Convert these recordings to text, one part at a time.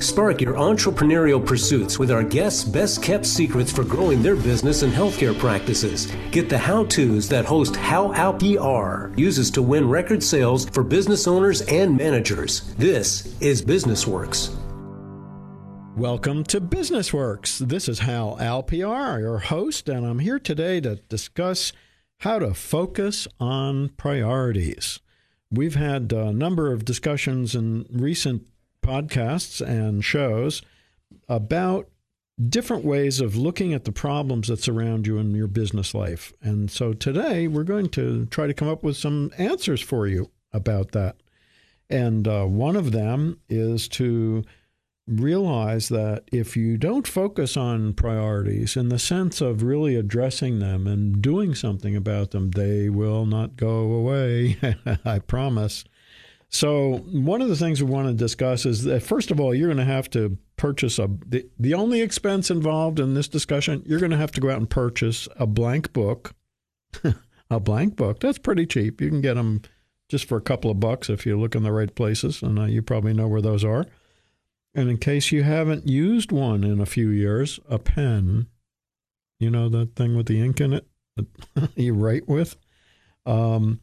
Spark your entrepreneurial pursuits with our guests' best kept secrets for growing their business and healthcare practices. Get the how to's that host Hal Alpiar uses to win record sales for business owners and managers. This is Business Works. Welcome to Business Works. This is Hal Alpiar, your host, and I'm here today to discuss how to focus on priorities. We've had a number of discussions in recent podcasts and shows about different ways of looking at the problems that surround you in your business life. And so today we're going to try to come up with some answers for you about that. And uh, one of them is to realize that if you don't focus on priorities in the sense of really addressing them and doing something about them, they will not go away. I promise. So, one of the things we want to discuss is that, first of all, you're going to have to purchase a, the, the only expense involved in this discussion, you're going to have to go out and purchase a blank book. a blank book. That's pretty cheap. You can get them just for a couple of bucks if you look in the right places, and uh, you probably know where those are. And in case you haven't used one in a few years, a pen, you know, that thing with the ink in it that you write with. Um,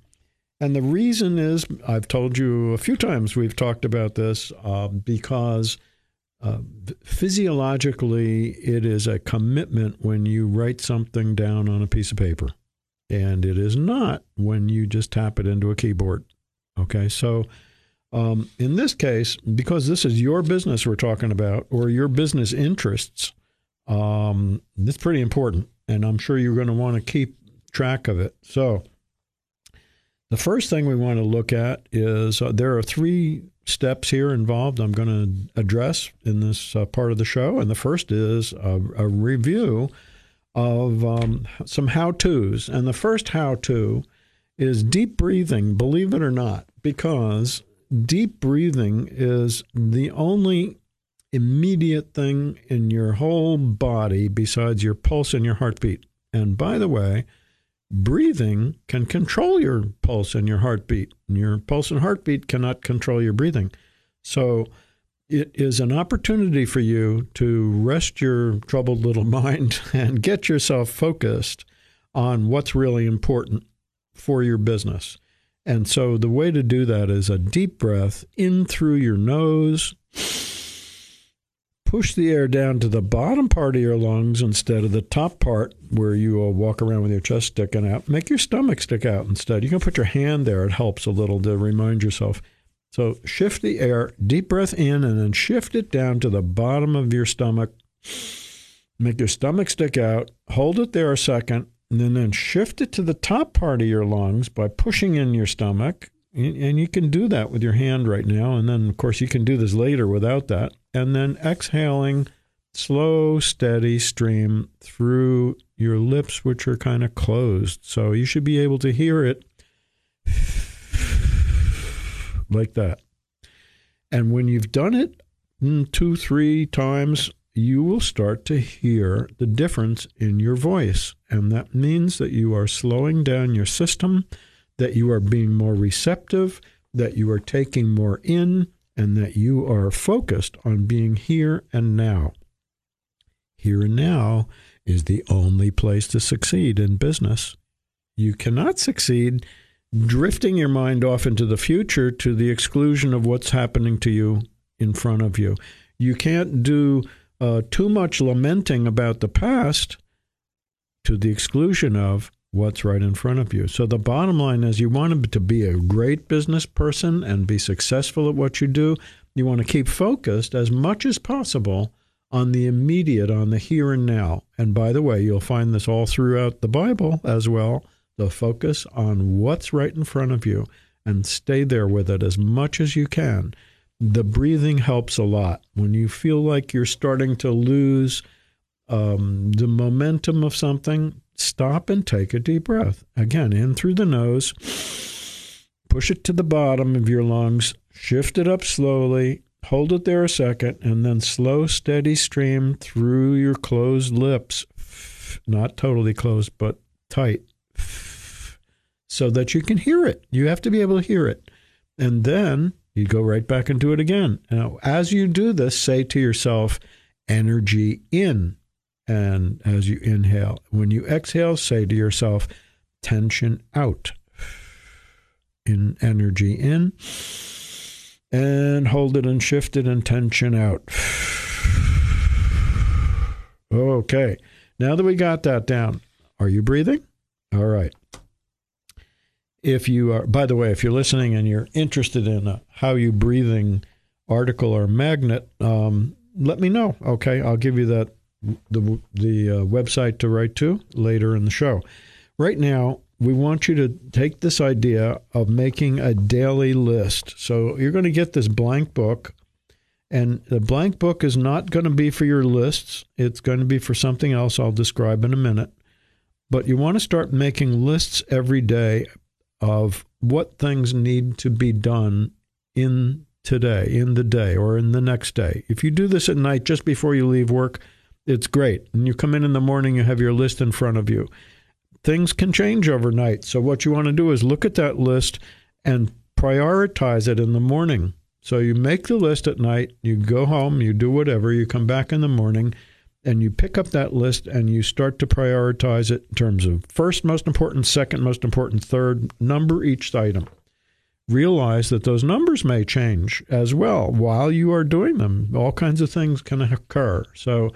and the reason is, I've told you a few times we've talked about this, uh, because uh, physiologically it is a commitment when you write something down on a piece of paper. And it is not when you just tap it into a keyboard. Okay, so um, in this case, because this is your business we're talking about, or your business interests, um, it's pretty important. And I'm sure you're going to want to keep track of it. So, the first thing we want to look at is uh, there are three steps here involved I'm going to address in this uh, part of the show. And the first is a, a review of um, some how to's. And the first how to is deep breathing, believe it or not, because deep breathing is the only immediate thing in your whole body besides your pulse and your heartbeat. And by the way, breathing can control your pulse and your heartbeat. And Your pulse and heartbeat cannot control your breathing. So it is an opportunity for you to rest your troubled little mind and get yourself focused on what's really important for your business. And so the way to do that is a deep breath in through your nose push the air down to the bottom part of your lungs instead of the top part where you will walk around with your chest sticking out. Make your stomach stick out instead. You can put your hand there, it helps a little to remind yourself. So shift the air, deep breath in, and then shift it down to the bottom of your stomach. Make your stomach stick out, hold it there a second, and then, then shift it to the top part of your lungs by pushing in your stomach. And you can do that with your hand right now. And then, of course, you can do this later without that and then exhaling slow, steady stream through your lips, which are kind of closed. So you should be able to hear it like that. And when you've done it mm, two, three times, you will start to hear the difference in your voice. And that means that you are slowing down your system, that you are being more receptive, that you are taking more in, and that you are focused on being here and now. Here and now is the only place to succeed in business. You cannot succeed drifting your mind off into the future to the exclusion of what's happening to you in front of you. You can't do uh, too much lamenting about the past to the exclusion of what's right in front of you. So the bottom line is you want to be a great business person and be successful at what you do. You want to keep focused as much as possible on the immediate, on the here and now. And by the way, you'll find this all throughout the Bible as well. The focus on what's right in front of you and stay there with it as much as you can. The breathing helps a lot. When you feel like you're starting to lose um, the momentum of something, stop and take a deep breath. Again, in through the nose, push it to the bottom of your lungs, shift it up slowly, hold it there a second, and then slow, steady stream through your closed lips. Not totally closed, but tight. So that you can hear it. You have to be able to hear it. And then You go right back into it again. Now, as you do this, say to yourself, energy in. And as you inhale, when you exhale, say to yourself, tension out. In energy in, and hold it and shift it and tension out. Okay. Now that we got that down, are you breathing? All right. If you are, by the way, if you're listening and you're interested in a how you breathing article or magnet, um, let me know. Okay, I'll give you that the the uh, website to write to later in the show. Right now, we want you to take this idea of making a daily list. So you're going to get this blank book and the blank book is not going to be for your lists, it's going to be for something else I'll describe in a minute. But you want to start making lists every day of what things need to be done in today, in the day, or in the next day. If you do this at night just before you leave work, it's great. And you come in in the morning, you have your list in front of you. Things can change overnight. So, what you want to do is look at that list and prioritize it in the morning. So you make the list at night, you go home, you do whatever, you come back in the morning, and you pick up that list and you start to prioritize it in terms of first most important, second most important, third, number each item. Realize that those numbers may change as well while you are doing them. All kinds of things can occur. So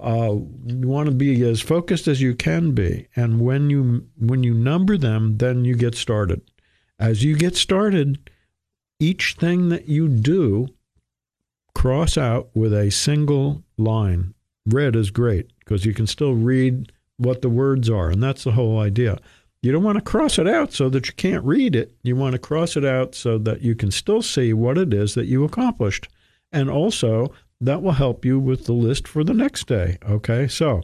uh, you want to be as focused as you can be, and when you when you number them, then you get started. As you get started, each thing that you do, cross out with a single line. Red is great because you can still read what the words are, and that's the whole idea. You don't want to cross it out so that you can't read it. You want to cross it out so that you can still see what it is that you accomplished. And also, that will help you with the list for the next day. Okay, so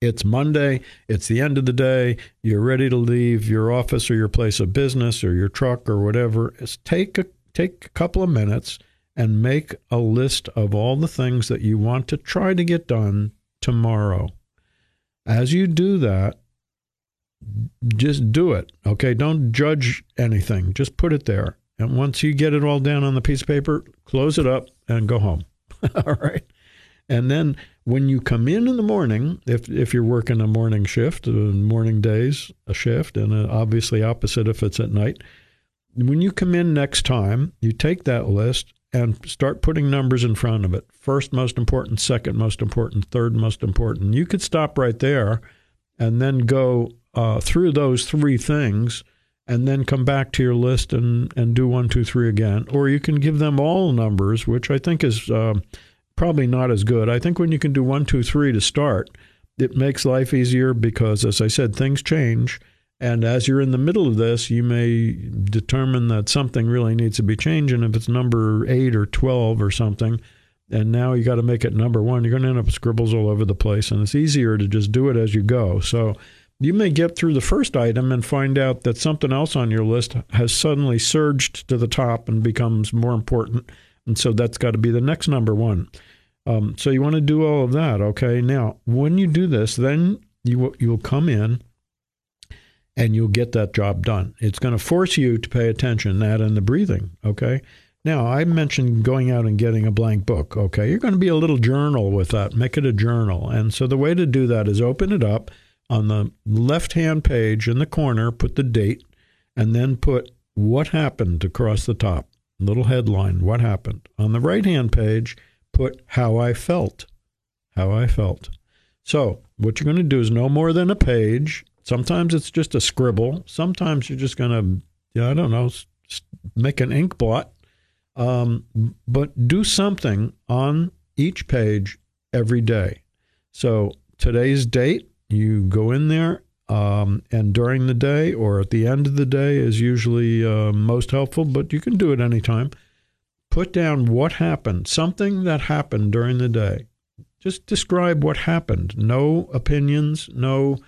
it's Monday, it's the end of the day, you're ready to leave your office or your place of business or your truck or whatever. It's take a take a couple of minutes and make a list of all the things that you want to try to get done tomorrow. As you do that, just do it. Okay, don't judge anything. Just put it there. And once you get it all down on the piece of paper, close it up and go home. all right. And then when you come in in the morning, if if you're working a morning shift, uh, morning days, a shift, and uh, obviously opposite if it's at night, when you come in next time, you take that list and start putting numbers in front of it. First most important, second most important, third most important. You could stop right there and then go uh, through those three things and then come back to your list and, and do one, two, three again. Or you can give them all numbers, which I think is. Uh, probably not as good. I think when you can do one, two, three to start, it makes life easier because, as I said, things change. And as you're in the middle of this, you may determine that something really needs to be changed. And if it's number eight or 12 or something, and now you got to make it number one, you're going to end up with scribbles all over the place. And it's easier to just do it as you go. So you may get through the first item and find out that something else on your list has suddenly surged to the top and becomes more important. And so that's got to be the next number one. Um, so you want to do all of that, okay? Now, when you do this, then you you will come in and you'll get that job done. It's going to force you to pay attention, that and the breathing, okay? Now, I mentioned going out and getting a blank book, okay? You're going to be a little journal with that. Make it a journal. And so the way to do that is open it up on the left hand page in the corner, put the date, and then put what happened across the top. Little headline, what happened. On the right hand page, put how I felt. How I felt. So, what you're going to do is no more than a page. Sometimes it's just a scribble. Sometimes you're just going to, I don't know, make an ink blot. Um, but do something on each page every day. So, today's date, you go in there, um, and during the day or at the end of the day is usually uh, most helpful, but you can do it anytime put down what happened, something that happened during the day. Just describe what happened. No opinions, no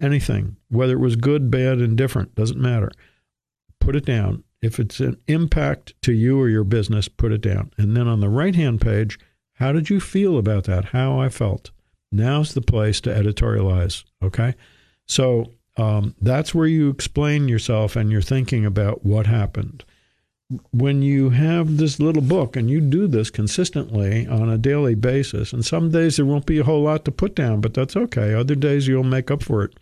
anything. Whether it was good, bad, indifferent, doesn't matter. Put it down. If it's an impact to you or your business, put it down. And then on the right hand page, how did you feel about that? How I felt. Now's the place to editorialize. Okay. So um, that's where you explain yourself and you're thinking about what happened. when you have this little book and you do this consistently on a daily basis, and some days there won't be a whole lot to put down, but that's okay. Other days you'll make up for it.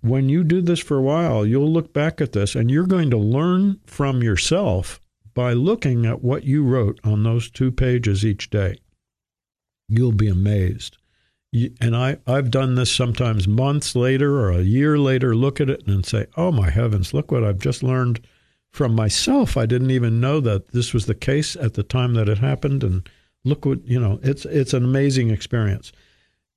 When you do this for a while, you'll look back at this and you're going to learn from yourself by looking at what you wrote on those two pages each day. You'll be amazed. And I, I've done this sometimes months later or a year later, look at it and say, oh my heavens, look what I've just learned from myself. I didn't even know that this was the case at the time that it happened. And look what, you know, it's, it's an amazing experience.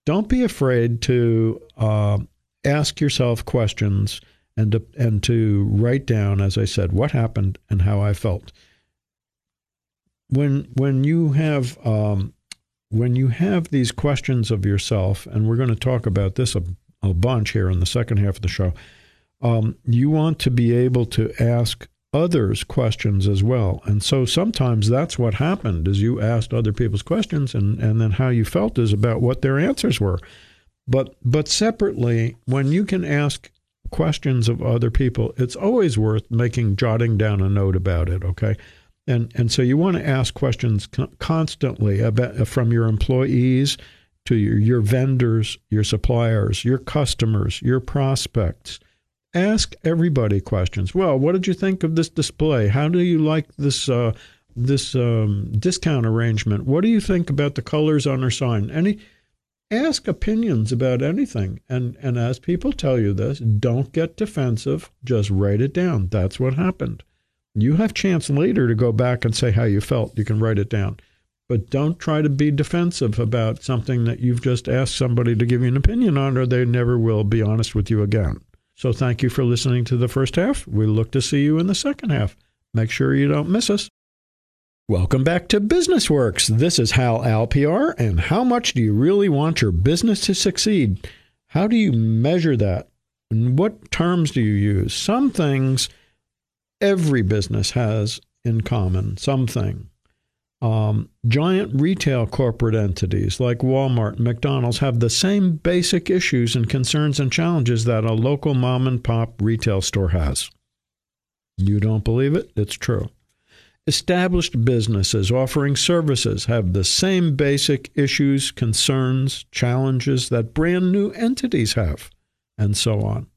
Don't be afraid to uh, ask yourself questions and to, and to write down, as I said, what happened and how I felt. When, when you have um, when you have these questions of yourself, and we're going to talk about this a, a bunch here in the second half of the show, um, you want to be able to ask others questions as well. And so sometimes that's what happened is you asked other people's questions and, and then how you felt is about what their answers were. But but separately, when you can ask questions of other people, it's always worth making jotting down a note about it, okay? And, and so you want to ask questions constantly about, from your employees to your, your vendors, your suppliers, your customers, your prospects. Ask everybody questions. Well, what did you think of this display? How do you like this uh, this um, discount arrangement? What do you think about the colors on our sign? Any ask opinions about anything, and and as people tell you this, don't get defensive. Just write it down. That's what happened. You have chance later to go back and say how you felt. You can write it down. But don't try to be defensive about something that you've just asked somebody to give you an opinion on, or they never will be honest with you again. So thank you for listening to the first half. We look to see you in the second half. Make sure you don't miss us. Welcome back to Business Works. This is Hal Alpiar, and how much do you really want your business to succeed? How do you measure that? And what terms do you use? Some things every business has in common something. Um, giant retail corporate entities like Walmart and McDonald's have the same basic issues and concerns and challenges that a local mom and pop retail store has. You don't believe it? It's true. Established businesses offering services have the same basic issues, concerns, challenges that brand new entities have, and so on.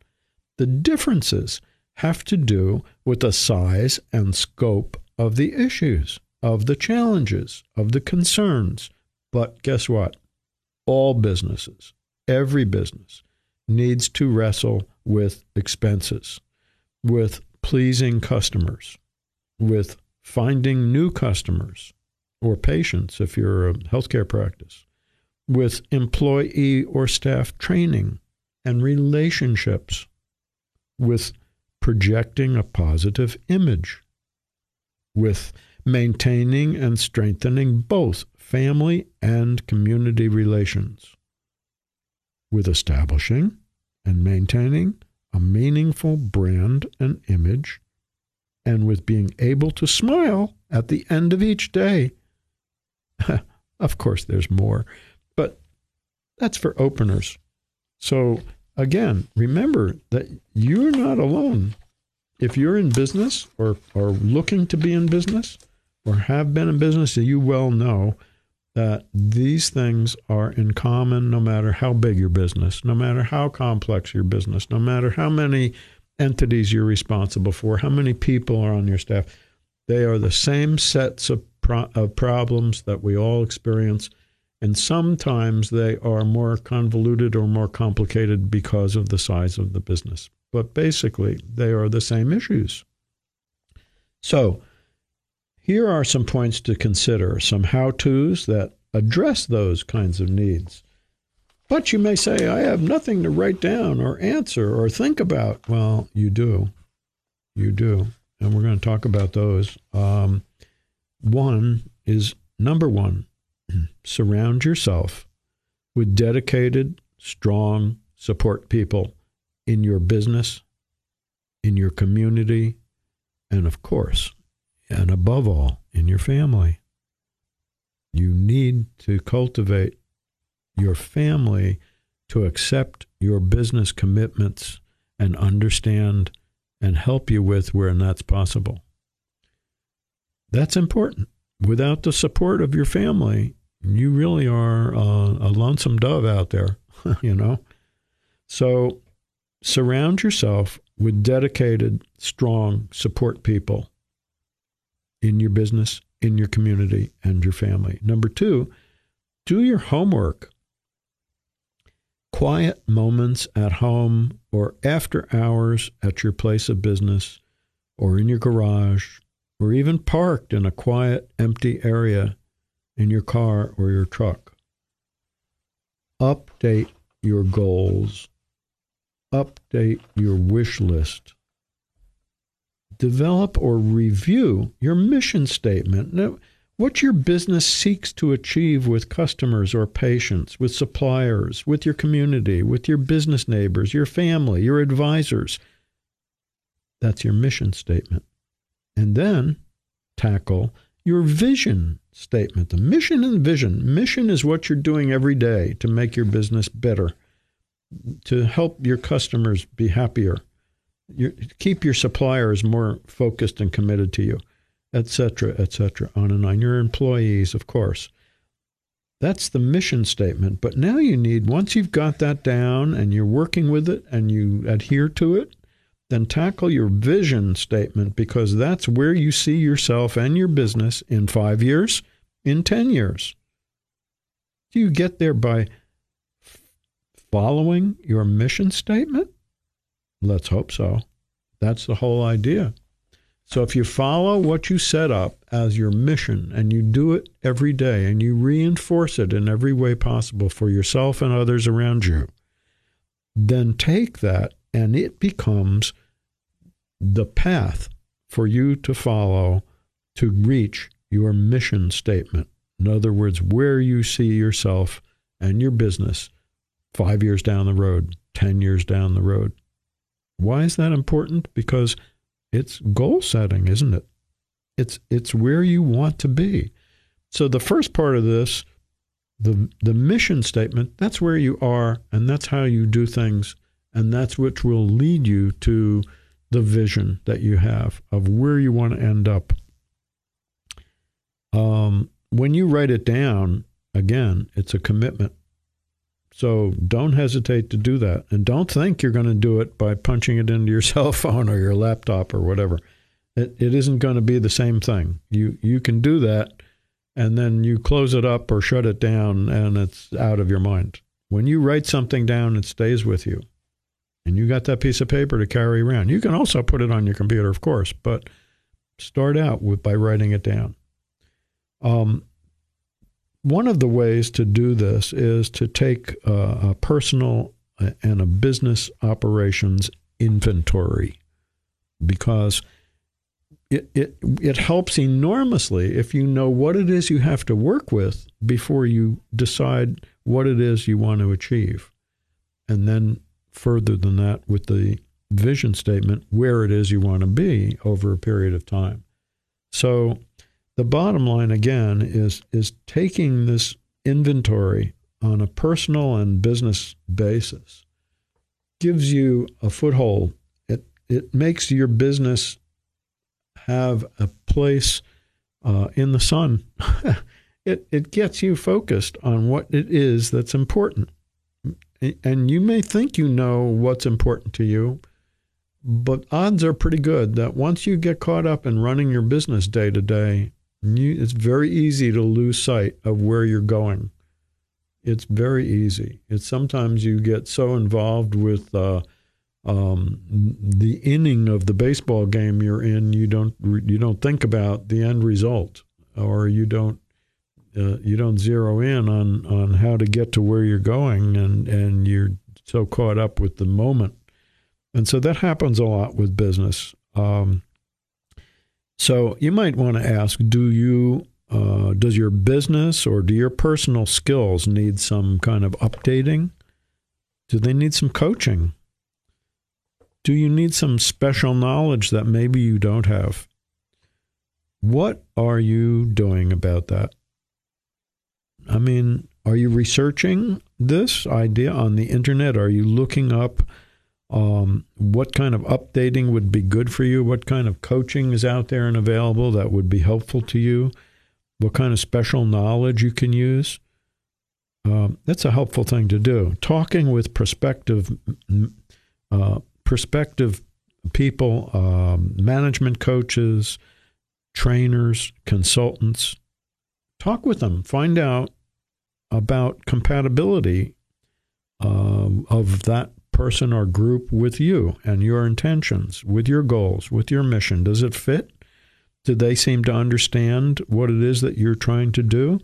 The differences have to do with the size and scope of the issues, of the challenges, of the concerns. But guess what? All businesses, every business, needs to wrestle with expenses, with pleasing customers, with finding new customers or patients if you're a healthcare practice, with employee or staff training and relationships, with projecting a positive image, with maintaining and strengthening both family and community relations, with establishing and maintaining a meaningful brand and image, and with being able to smile at the end of each day. of course, there's more, but that's for openers. So again, remember that you're not alone. If you're in business or are looking to be in business or have been in business, you well know that these things are in common no matter how big your business, no matter how complex your business, no matter how many entities you're responsible for, how many people are on your staff. They are the same sets of, pro- of problems that we all experience and sometimes they are more convoluted or more complicated because of the size of the business. But basically, they are the same issues. So, here are some points to consider, some how to's that address those kinds of needs. But you may say, I have nothing to write down or answer or think about. Well, you do. You do. And we're going to talk about those. Um, one is number one, surround yourself with dedicated, strong support people in your business, in your community, and of course, and above all, in your family. You need to cultivate your family to accept your business commitments and understand and help you with where that's possible. That's important. Without the support of your family, you really are a lonesome dove out there, you know? So surround yourself with dedicated, strong support people in your business, in your community, and your family. Number two, do your homework. Quiet moments at home or after hours at your place of business or in your garage or even parked in a quiet, empty area in your car or your truck. Update your goals. Update your wish list. Develop or review your mission statement. Now, what your business seeks to achieve with customers or patients, with suppliers, with your community, with your business neighbors, your family, your advisors. That's your mission statement. And then tackle your vision statement, the mission and vision. Mission is what you're doing every day to make your business better, to help your customers be happier, your, keep your suppliers more focused and committed to you, etc., etc., on and on. Your employees, of course. That's the mission statement. But now you need, once you've got that down and you're working with it and you adhere to it, then tackle your vision statement because that's where you see yourself and your business in five years, in 10 years. Do you get there by following your mission statement? Let's hope so. That's the whole idea. So if you follow what you set up as your mission and you do it every day and you reinforce it in every way possible for yourself and others around you, then take that and it becomes the path for you to follow to reach your mission statement. In other words, where you see yourself and your business five years down the road, 10 years down the road. Why is that important? Because it's goal setting, isn't it? It's, it's where you want to be. So the first part of this, the, the mission statement, that's where you are, and that's how you do things, and that's which will lead you to the vision that you have of where you want to end up. Um, when you write it down, again, it's a commitment. So don't hesitate to do that. And don't think you're going to do it by punching it into your cell phone or your laptop or whatever. It, it isn't going to be the same thing. You, you can do that and then you close it up or shut it down and it's out of your mind. When you write something down, it stays with you and you got that piece of paper to carry around. You can also put it on your computer, of course, but start out with by writing it down. Um, one of the ways to do this is to take a, a personal and a business operations inventory because it, it, it helps enormously if you know what it is you have to work with before you decide what it is you want to achieve. And then further than that with the vision statement where it is you want to be over a period of time. So the bottom line again is is taking this inventory on a personal and business basis gives you a foothold. It it makes your business have a place uh, in the sun. it it gets you focused on what it is that's important and you may think you know what's important to you, but odds are pretty good that once you get caught up in running your business day to day, it's very easy to lose sight of where you're going. It's very easy. It's sometimes you get so involved with uh, um, the inning of the baseball game you're in, you don't you don't think about the end result, or you don't uh, you don't zero in on on how to get to where you're going, and and you're so caught up with the moment, and so that happens a lot with business. Um, so you might want to ask: Do you uh, does your business or do your personal skills need some kind of updating? Do they need some coaching? Do you need some special knowledge that maybe you don't have? What are you doing about that? I mean, are you researching this idea on the internet? Are you looking up Um, what kind of updating would be good for you? What kind of coaching is out there and available that would be helpful to you? What kind of special knowledge you can use? Um, that's a helpful thing to do. Talking with prospective uh, prospective people, um, management coaches, trainers, consultants. Talk with them. Find out about compatibility um, of that person or group with you and your intentions, with your goals, with your mission. Does it fit? Do they seem to understand what it is that you're trying to do?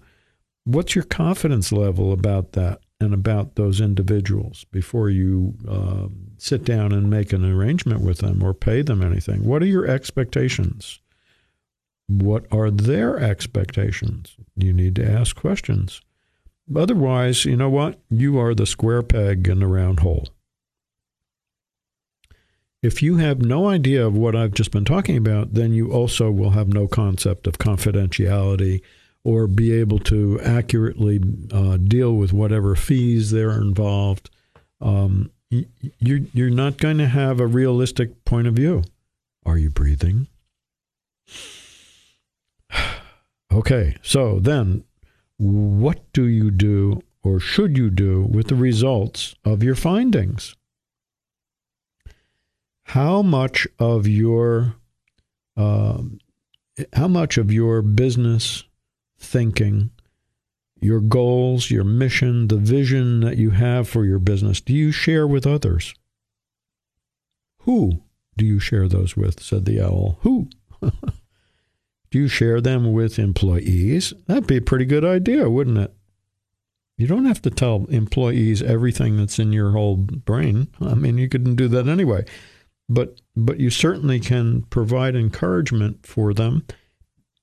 What's your confidence level about that and about those individuals before you uh, sit down and make an arrangement with them or pay them anything? What are your expectations? What are their expectations? You need to ask questions. Otherwise, you know what? You are the square peg in the round hole. If you have no idea of what I've just been talking about, then you also will have no concept of confidentiality or be able to accurately uh, deal with whatever fees there are involved. Um, you're, you're not going to have a realistic point of view. Are you breathing? okay, so then what do you do or should you do with the results of your findings? How much of your uh, how much of your business thinking, your goals, your mission, the vision that you have for your business, do you share with others? Who do you share those with? said the owl. Who? do you share them with employees? That'd be a pretty good idea, wouldn't it? You don't have to tell employees everything that's in your whole brain. I mean, you couldn't do that anyway but but you certainly can provide encouragement for them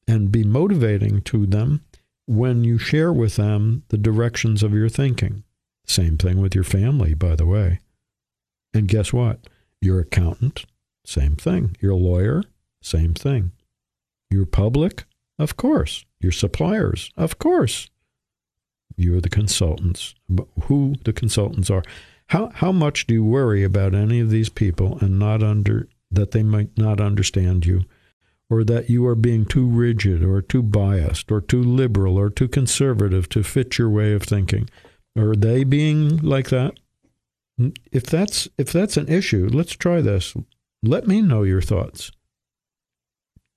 and be motivating to them when you share with them the directions of your thinking. Same thing with your family, by the way. And guess what? Your accountant, same thing. Your lawyer, same thing. Your public, of course. Your suppliers, of course. You're the consultants. Who the consultants are. How how much do you worry about any of these people and not under that they might not understand you, or that you are being too rigid or too biased or too liberal or too conservative to fit your way of thinking? Are they being like that? If that's if that's an issue, let's try this. Let me know your thoughts.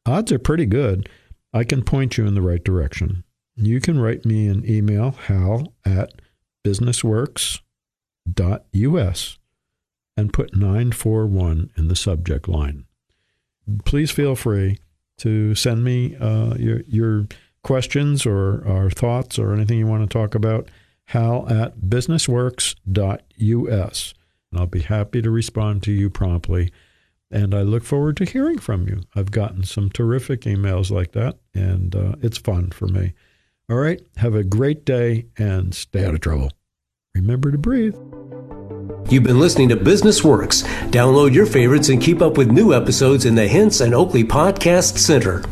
Odds are pretty good. I can point you in the right direction. You can write me an email, hal at businessworks us and put 941 in the subject line. Please feel free to send me uh, your, your questions or, or thoughts or anything you want to talk about. Hal at businessworks.us. And I'll be happy to respond to you promptly. And I look forward to hearing from you. I've gotten some terrific emails like that, and uh, it's fun for me. All right. Have a great day and stay out of trouble. Remember to breathe. You've been listening to Business Works. Download your favorites and keep up with new episodes in the Hints and Oakley Podcast Center.